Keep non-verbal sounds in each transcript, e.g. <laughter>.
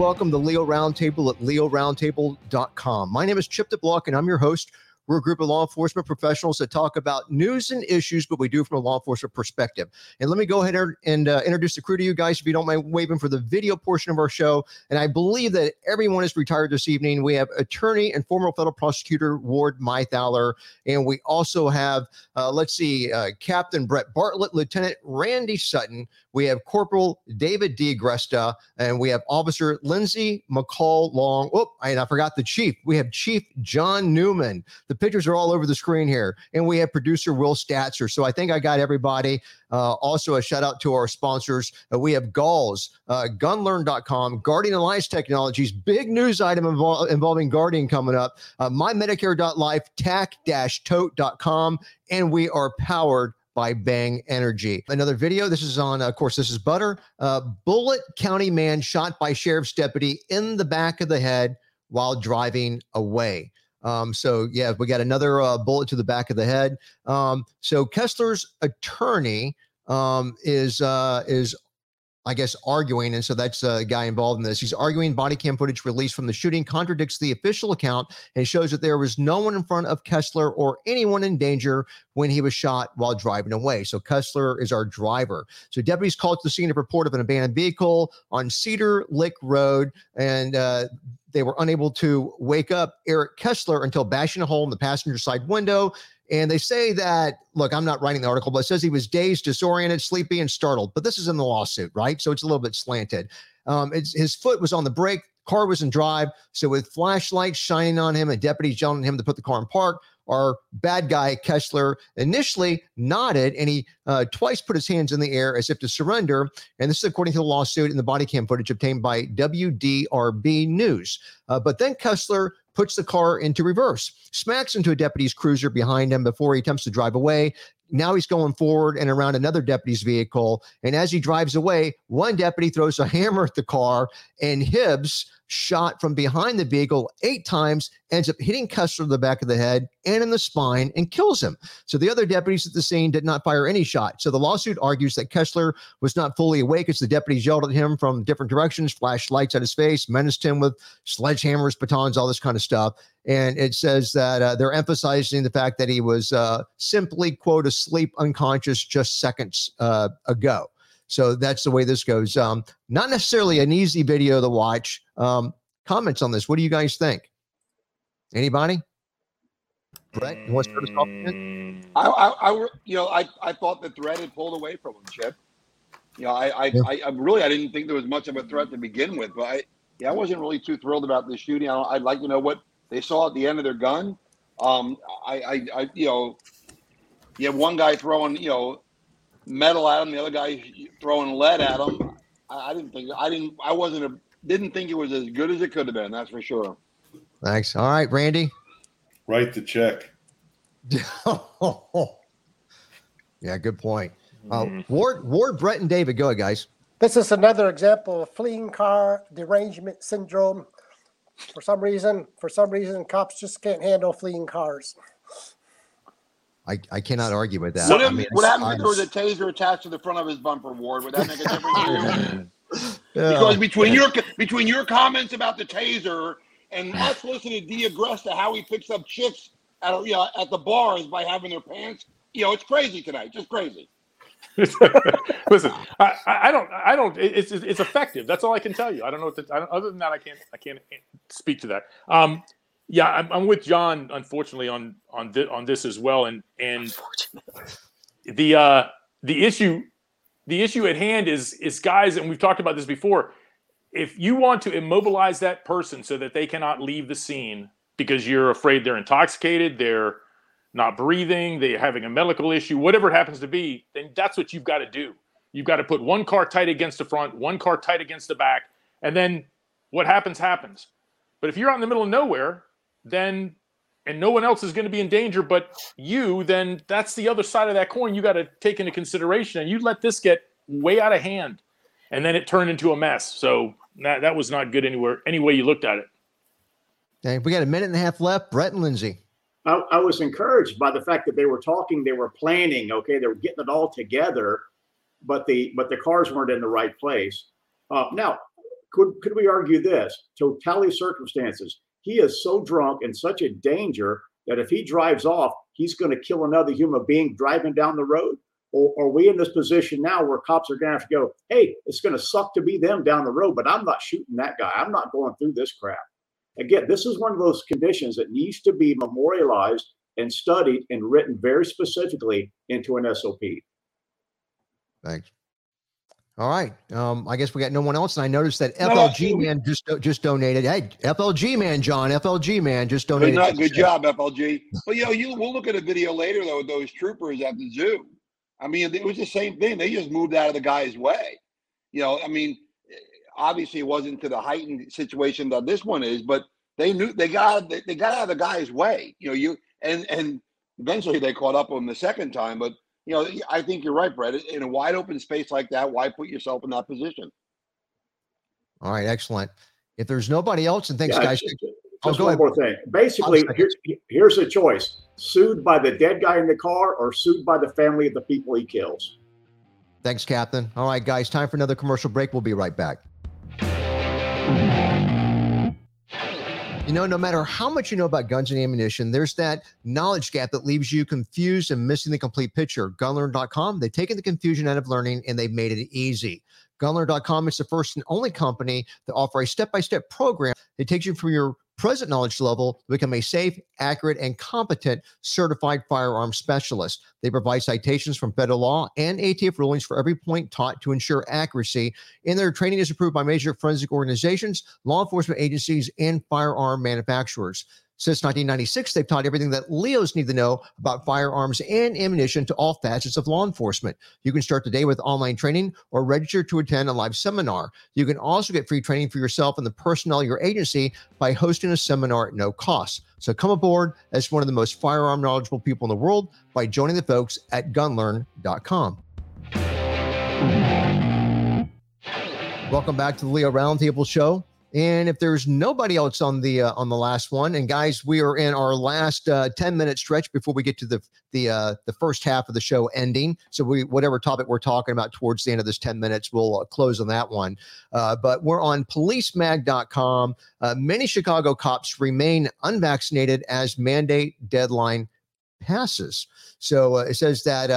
welcome to Leo Roundtable at leoroundtable.com. My name is Chip DeBlock, and I'm your host. We're a group of law enforcement professionals that talk about news and issues, but we do from a law enforcement perspective. And let me go ahead and uh, introduce the crew to you guys, if you don't mind waving for the video portion of our show. And I believe that everyone is retired this evening. We have attorney and former federal prosecutor Ward Mythaler, and we also have, uh, let's see, uh, Captain Brett Bartlett, Lieutenant Randy Sutton. We have Corporal David DeGresta, and we have Officer Lindsay McCall Long. Oh, and I forgot the chief. We have Chief John Newman. The pictures are all over the screen here. And we have producer Will Statzer. So I think I got everybody. Uh, also, a shout out to our sponsors. Uh, we have Galls, uh, gunlearn.com, Guardian Alliance Technologies, big news item invol- involving Guardian coming up, uh, mymedicare.life, tac-tote.com, and we are powered by Bang Energy. Another video. This is on, of course, this is Butter. Uh, Bullitt County man shot by sheriff's deputy in the back of the head while driving away. Um, so yeah, we got another uh, bullet to the back of the head. Um, so Kessler's attorney um, is uh, is I guess, arguing. And so that's a guy involved in this. He's arguing body cam footage released from the shooting contradicts the official account and shows that there was no one in front of Kessler or anyone in danger when he was shot while driving away. So Kessler is our driver. So deputies called to the scene of report of an abandoned vehicle on Cedar Lick Road. And uh, they were unable to wake up Eric Kessler until bashing a hole in the passenger side window. And they say that, look, I'm not writing the article, but it says he was dazed, disoriented, sleepy, and startled. But this is in the lawsuit, right? So it's a little bit slanted. Um, his foot was on the brake, car was in drive. So with flashlights shining on him and deputies yelling at him to put the car in park, our bad guy Kessler initially nodded and he uh, twice put his hands in the air as if to surrender. And this is according to the lawsuit and the body cam footage obtained by WDRB News. Uh, but then Kessler puts the car into reverse, smacks into a deputy's cruiser behind him before he attempts to drive away. Now he's going forward and around another deputy's vehicle. And as he drives away, one deputy throws a hammer at the car, and Hibbs shot from behind the vehicle eight times, ends up hitting Kessler in the back of the head and in the spine and kills him. So the other deputies at the scene did not fire any shot. So the lawsuit argues that Kessler was not fully awake as the deputies yelled at him from different directions, flashed lights at his face, menaced him with sledgehammers, batons, all this kind of stuff. And it says that uh, they're emphasizing the fact that he was uh, simply, quote, asleep, unconscious just seconds uh, ago. So that's the way this goes. Um, not necessarily an easy video to watch. Um, comments on this. What do you guys think? Anybody? Brett, you want to start us off? I, I, I, you know, I, I thought the threat had pulled away from him, Chip. You know, I, I, yeah. I, I, really, I didn't think there was much of a threat to begin with, but I, yeah, I wasn't really too thrilled about the shooting. I, would like to know what they saw at the end of their gun. Um, I, I, I, you know, you have one guy throwing, you know, metal at him, the other guy throwing lead at him. I, I didn't think I didn't I wasn't a didn't think it was as good as it could have been. That's for sure. Thanks. All right, Randy. Write the check. <laughs> yeah, good point. Uh, mm-hmm. Ward, Ward, Brett, and David, go ahead, guys. This is another example of fleeing car derangement syndrome. For some reason, for some reason, cops just can't handle fleeing cars. I, I cannot argue with that. What, if, I mean, what happens if there was a taser attached to the front of his bumper, Ward? Would that make a difference <laughs> Yeah. Because between your between your comments about the taser and us listening to D'Agresta how he picks up chicks at you know, at the bars by having their pants, you know, it's crazy tonight, just crazy. <laughs> Listen, I, I don't, I don't. It's it's effective. That's all I can tell you. I don't know what. The, I don't, other than that, I can't, I can't speak to that. Um, yeah, I'm, I'm with John. Unfortunately, on on this, on this as well, and and the uh, the issue the issue at hand is is guys, and we've talked about this before. If you want to immobilize that person so that they cannot leave the scene because you're afraid they're intoxicated, they're not breathing, they're having a medical issue, whatever it happens to be, then that's what you've got to do. You've got to put one car tight against the front, one car tight against the back, and then what happens happens. But if you're out in the middle of nowhere then and no one else is going to be in danger but you, then that's the other side of that coin you got to take into consideration. And you let this get way out of hand, and then it turned into a mess. So that that was not good anywhere any way you looked at it. Okay, we got a minute and a half left. Brett and Lindsay. I, I was encouraged by the fact that they were talking, they were planning. Okay, they were getting it all together, but the but the cars weren't in the right place. Uh, now, could could we argue this totality of circumstances? He is so drunk and such a danger that if he drives off, he's going to kill another human being driving down the road. Or are we in this position now where cops are going to have to go, hey, it's going to suck to be them down the road, but I'm not shooting that guy. I'm not going through this crap. Again, this is one of those conditions that needs to be memorialized and studied and written very specifically into an SOP. Thanks. All right. Um, I guess we got no one else. And I noticed that FLG no. man just just donated. Hey, FLG man, John, FLG man just donated. the good job, FLG. But you know, you we'll look at a video later though with those troopers at the zoo. I mean, it was the same thing. They just moved out of the guy's way. You know, I mean, obviously it wasn't to the heightened situation that this one is, but they knew they got they, they got out of the guy's way. You know, you and and eventually they caught up with him the second time. But you know, I think you're right, Brett. In a wide open space like that, why put yourself in that position? All right, excellent. If there's nobody else, and thanks, Yeah, guys. Just, Oh, just go one ahead. more thing. Basically, second. here's, here's a choice: sued by the dead guy in the car, or sued by the family of the people he kills. Thanks, Captain. All right, guys, time for another commercial break. We'll be right back. You know, no matter how much you know about guns and ammunition, there's that knowledge gap that leaves you confused and missing the complete picture. Gunlearn.com, they've taken the confusion out of learning and they've made it easy. Gunlearn.com is the first and only company that offer a step by step program that takes you from your present knowledge level to become a safe, accurate, and competent certified firearm specialist. They provide citations from federal law and ATF rulings for every point taught to ensure accuracy. And their training is approved by major forensic organizations, law enforcement agencies, and firearm manufacturers. Since 1996, they've taught everything that Leos need to know about firearms and ammunition to all facets of law enforcement. You can start today with online training or register to attend a live seminar. You can also get free training for yourself and the personnel of your agency by hosting a seminar at no cost. So come aboard as one of the most firearm knowledgeable people in the world by joining the folks at gunlearn.com. Welcome back to the Leo Roundtable Show. And if there's nobody else on the uh, on the last one, and guys, we are in our last uh, ten minute stretch before we get to the the uh, the first half of the show ending. So we whatever topic we're talking about towards the end of this ten minutes, we'll uh, close on that one. Uh, but we're on PoliceMag.com. Uh, many Chicago cops remain unvaccinated as mandate deadline passes. So it says that.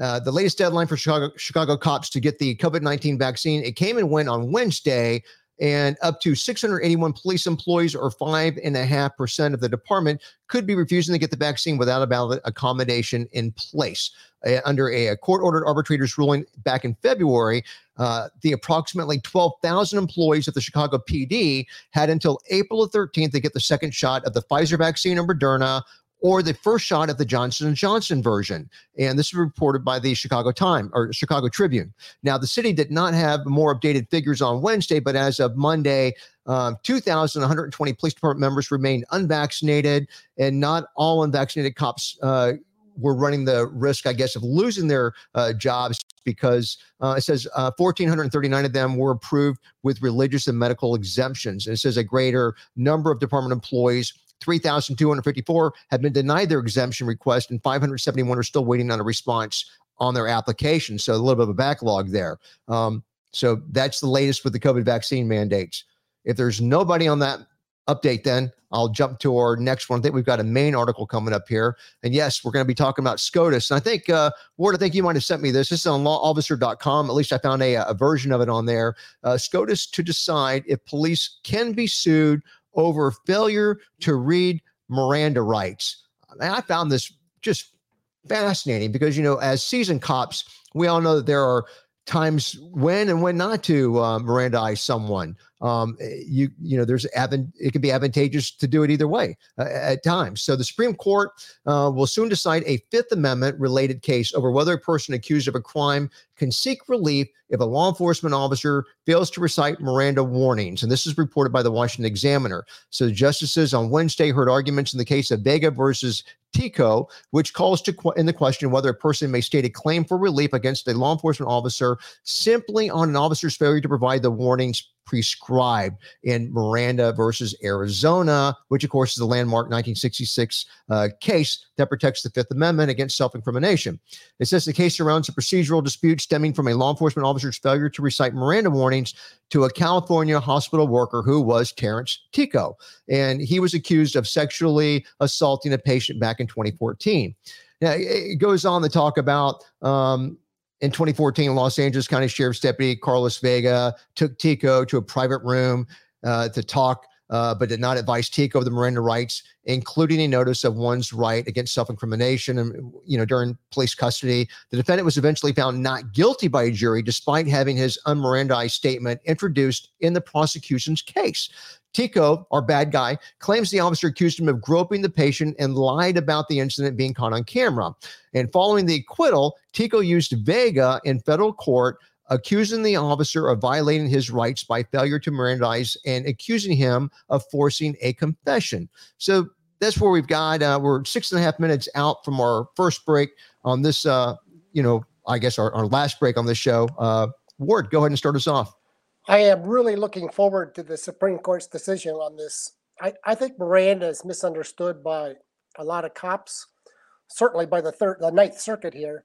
Uh, the latest deadline for Chicago, Chicago cops to get the COVID 19 vaccine, it came and went on Wednesday, and up to 681 police employees, or five and a half percent of the department, could be refusing to get the vaccine without a valid accommodation in place. Uh, under a, a court-ordered arbitrator's ruling back in February, uh, the approximately 12,000 employees of the Chicago PD had until April 13th to get the second shot of the Pfizer vaccine or Moderna or the first shot of the Johnson & Johnson version. And this was reported by the Chicago Time or Chicago Tribune. Now, the city did not have more updated figures on Wednesday, but as of Monday, um, 2,120 police department members remained unvaccinated, and not all unvaccinated cops uh, were running the risk, I guess, of losing their uh, jobs because uh, it says uh, 1,439 of them were approved with religious and medical exemptions. And it says a greater number of department employees 3,254 have been denied their exemption request, and 571 are still waiting on a response on their application. So a little bit of a backlog there. Um, so that's the latest with the COVID vaccine mandates. If there's nobody on that update, then I'll jump to our next one. I think we've got a main article coming up here. And yes, we're going to be talking about SCOTUS. And I think, uh, Ward, I think you might have sent me this. This is on lawofficer.com. At least I found a, a version of it on there. Uh, SCOTUS to decide if police can be sued over failure to read Miranda rights. And I found this just fascinating because, you know, as seasoned cops, we all know that there are times when and when not to uh, Mirandize someone. Um, you you know, there's it can be advantageous to do it either way uh, at times. So the Supreme Court uh, will soon decide a Fifth Amendment related case over whether a person accused of a crime can seek relief if a law enforcement officer fails to recite Miranda warnings. And this is reported by the Washington Examiner. So justices on Wednesday heard arguments in the case of Vega versus Tekoh, which calls to qu- in the question whether a person may state a claim for relief against a law enforcement officer simply on an officer's failure to provide the warnings prescribed in Miranda versus Arizona, which, of course, is the landmark 1966 uh, case that protects the Fifth Amendment against self incrimination. It says the case surrounds a procedural dispute stemming from a law enforcement officer's failure to recite Miranda warnings to a California hospital worker who was Terence Tekoh. And he was accused of sexually assaulting a patient back in 2014. Now, it goes on to talk about um, in 2014, Los Angeles County Sheriff's Deputy Carlos Vega took Tekoh to a private room uh, to talk, uh, but did not advise Tekoh of the Miranda rights, including a notice of one's right against self-incrimination. And you know, during police custody, the defendant was eventually found not guilty by a jury, despite having his unmirandized statement introduced in the prosecution's case. Tekoh, our bad guy, claims the officer accused him of groping the patient and lied about the incident being caught on camera. And following the acquittal, Tekoh used Vega in federal court, accusing the officer of violating his rights by failure to Mirandize and accusing him of forcing a confession. So that's where we've got. Uh, we're six and a half minutes out from our first break on this. Uh, you know, I guess our, our last break on this show. Uh, Ward, go ahead and start us off. I am really looking forward to the Supreme Court's decision on this. I, I think Miranda is misunderstood by a lot of cops, certainly by the third, the Ninth Circuit here.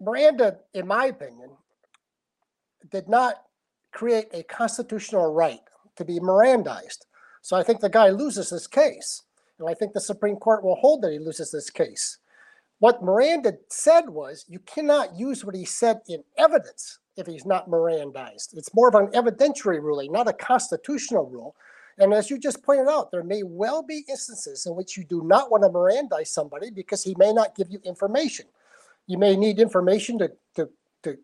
Miranda, in my opinion, did not create a constitutional right to be Mirandized. So I think the guy loses this case. And I think the Supreme Court will hold that he loses this case. What Miranda said was you cannot use what he said in evidence if he's not Mirandized. It's more of an evidentiary ruling, not a constitutional rule. And as you just pointed out, there may well be instances in which you do not want to Mirandize somebody because he may not give you information. You may need information to, to, to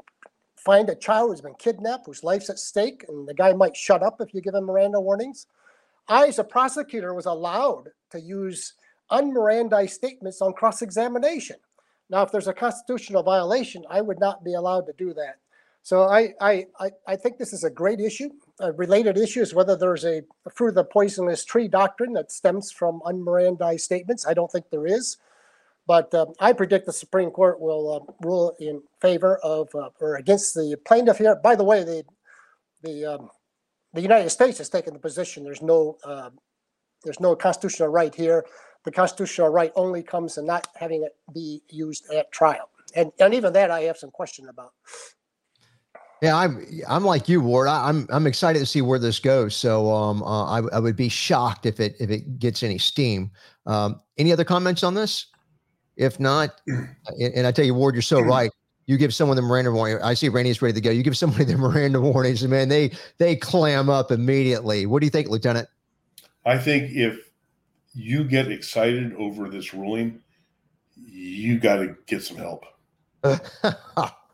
find a child who's been kidnapped, whose life's at stake, and the guy might shut up if you give him Miranda warnings. I, as a prosecutor, was allowed to use unmirandized statements on cross examination. Now, if there's a constitutional violation, I would not be allowed to do that. So I, I, I, think this is a great issue. A related issue is whether there's a fruit of the poisonous tree doctrine that stems from unmirandized statements. I don't think there is. But um, I predict the Supreme Court will uh, rule in favor of uh, or against the plaintiff here. By the way, the the um, the United States has taken the position there's no uh, there's no constitutional right here. The constitutional right only comes in not having it be used at trial, and and even that I have some question about. Yeah, I'm I'm like you, Ward. I, am I'm, I'm excited to see where this goes. So um, uh, I I would be shocked if it if it gets any steam. Um, any other comments on this? If not, <clears throat> and, I tell you, Ward, you're so <clears throat> right. You give someone the Miranda warning. I see Randy's ready to go. You give somebody the Miranda warnings, and man, they they clam up immediately. What do you think, Lieutenant? I think if you get excited over this ruling, you got to get some help. <laughs>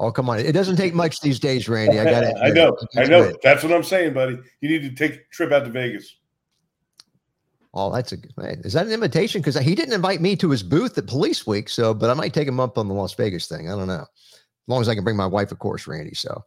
Oh, come on. It doesn't take much these days, Randy. I got it. <laughs> I know. I know. It. That's what I'm saying, buddy. You need to take a trip out to Vegas. Oh, that's a good. Is that an invitation? Because he didn't invite me to his booth at Police Week. So, but I might take him up on the Las Vegas thing. I don't know. As long as I can bring my wife, of course, Randy. So,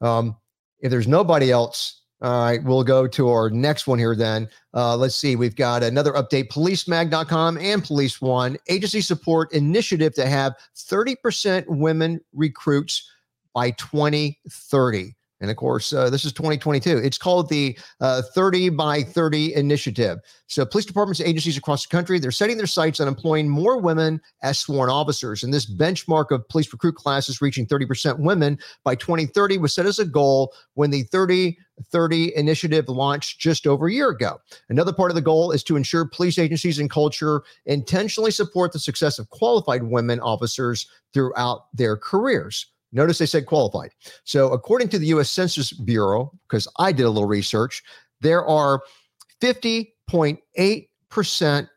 um, if there's nobody else all right, we'll go to our next one here then. Uh, let's see. We've got another update policemag.com and Police One agency support initiative to have 30% women recruits by 2030. And of course, uh, this is 2022. It's called the uh, 30 by 30 initiative. So, police departments and agencies across the country, they're setting their sights on employing more women as sworn officers. And this benchmark of police recruit classes reaching 30% women by 2030 was set as a goal when the 30 30 initiative launched just over a year ago. Another part of the goal is to ensure police agencies and culture intentionally support the success of qualified women officers throughout their careers. Notice they said qualified. So, according to the US Census Bureau, because I did a little research, there are 50.8%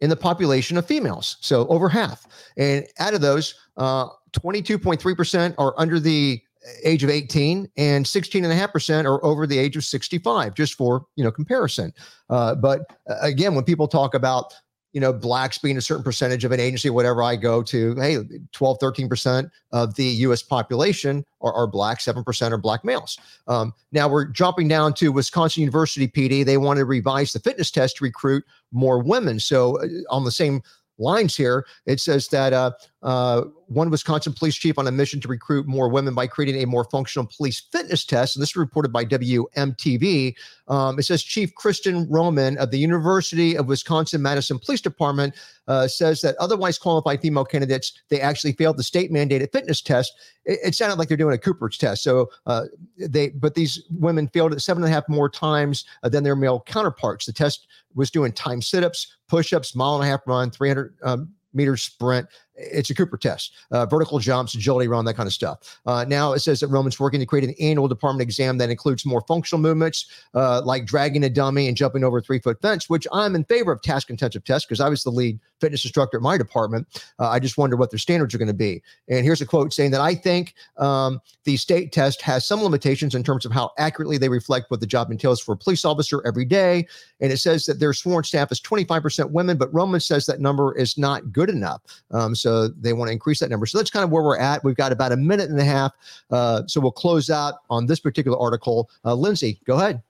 in the population of females. So, over half. And out of those, uh, 22.3% are under the age of 18 and 16.5% are over the age of 65 just for you know comparison uh, but uh, again when people talk about you know, blacks being a certain percentage of an agency, whatever I go to, hey, 12, 13% of the US population are, are black, 7% are black males. Um, now we're jumping down to Wisconsin University PD. They want to revise the fitness test to recruit more women. So uh, on the same lines here, it says that uh, uh, one Wisconsin police chief on a mission to recruit more women by creating a more functional police fitness test. And this is reported by WMTV. Um, it says Chief Kristen Roman of the University of Wisconsin Madison Police Department uh, says that otherwise qualified female candidates they actually failed the state mandated fitness test. It, it sounded like they're doing a Cooper's test. So uh, they, but these women failed it seven and a half more times uh, than their male counterparts. The test was doing time sit-ups, push-ups, mile and a half run, 300 um, meter sprint. It's a Cooper test, uh, vertical jumps, agility run, that kind of stuff. Uh, now it says that Roman's working to create an annual department exam that includes more functional movements uh, like dragging a dummy and jumping over a three foot fence, which I'm in favor of task intensive tests because I was the lead fitness instructor at my department. Uh, I just wonder what their standards are going to be. And here's a quote saying that I think um, the state test has some limitations in terms of how accurately they reflect what the job entails for a police officer every day. And it says that their sworn staff is 25% women, but Roman says that number is not good enough. Um, so they want to increase that number. So that's kind of where we're at. We've got about a minute and a half. Uh, so we'll close out on this particular article. Uh, Lindsay, go ahead.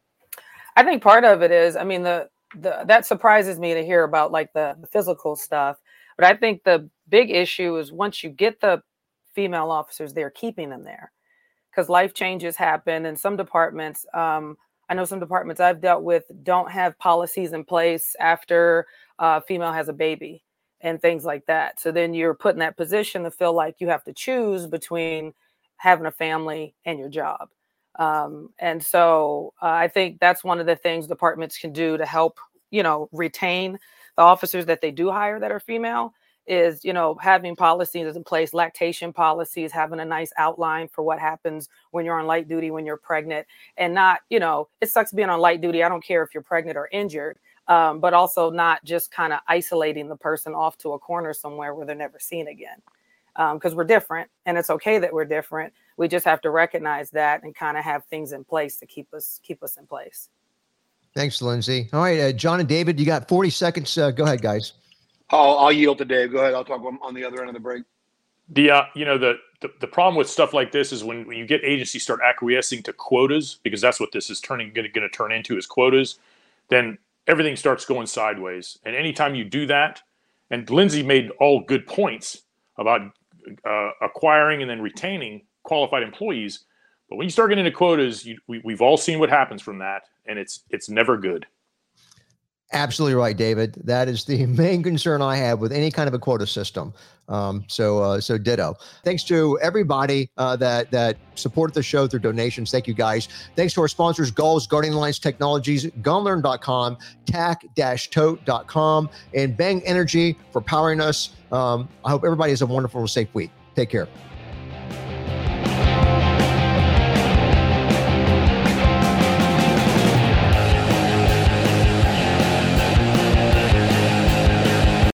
I think part of it is, I mean, the, the that surprises me to hear about like the, the physical stuff. But I think the big issue is once you get the female officers, they're keeping them there because life changes happen. And some departments, um, I know some departments I've dealt with don't have policies in place after a female has a baby and things like that. So then you're put in that position to feel like you have to choose between having a family and your job. Um, and so uh, I think that's one of the things departments can do to help, you know, retain the officers that they do hire that are female is, you know, having policies in place, lactation policies, having a nice outline for what happens when you're on light duty, when you're pregnant, and not, you know, it sucks being on light duty. I don't care if you're pregnant or injured, um, but also not just kind of isolating the person off to a corner somewhere where they're never seen again. Because um, we're different, and it's okay that we're different. We just have to recognize that and kind of have things in place to keep us keep us in place. Thanks, Lindsay. All right, uh, John and David, you got 40 seconds. Uh, go ahead, guys. I'll, I'll yield to Dave. Go ahead. I'll talk on the other end of the break. The uh, you know the, the the problem with stuff like this is when, when you get agencies start acquiescing to quotas because that's what this is turning going to turn into is quotas. Then everything starts going sideways. And anytime you do that, and Lindsay made all good points about uh, acquiring and then retaining qualified employees, but when you start getting into quotas, you, we, we've all seen what happens from that, and it's it's never good. Absolutely right, David. That is the <laughs> main concern I have with any kind of a quota system. Um, so, uh, so ditto. Thanks to everybody uh, that that supported the show through donations. Thank you, guys. Thanks to our sponsors: Galls, Guardian Alliance Technologies, Gunlearn.com, Tac-Tote.com, and Bang Energy for powering us. Um, I hope everybody has a wonderful, safe week. Take care.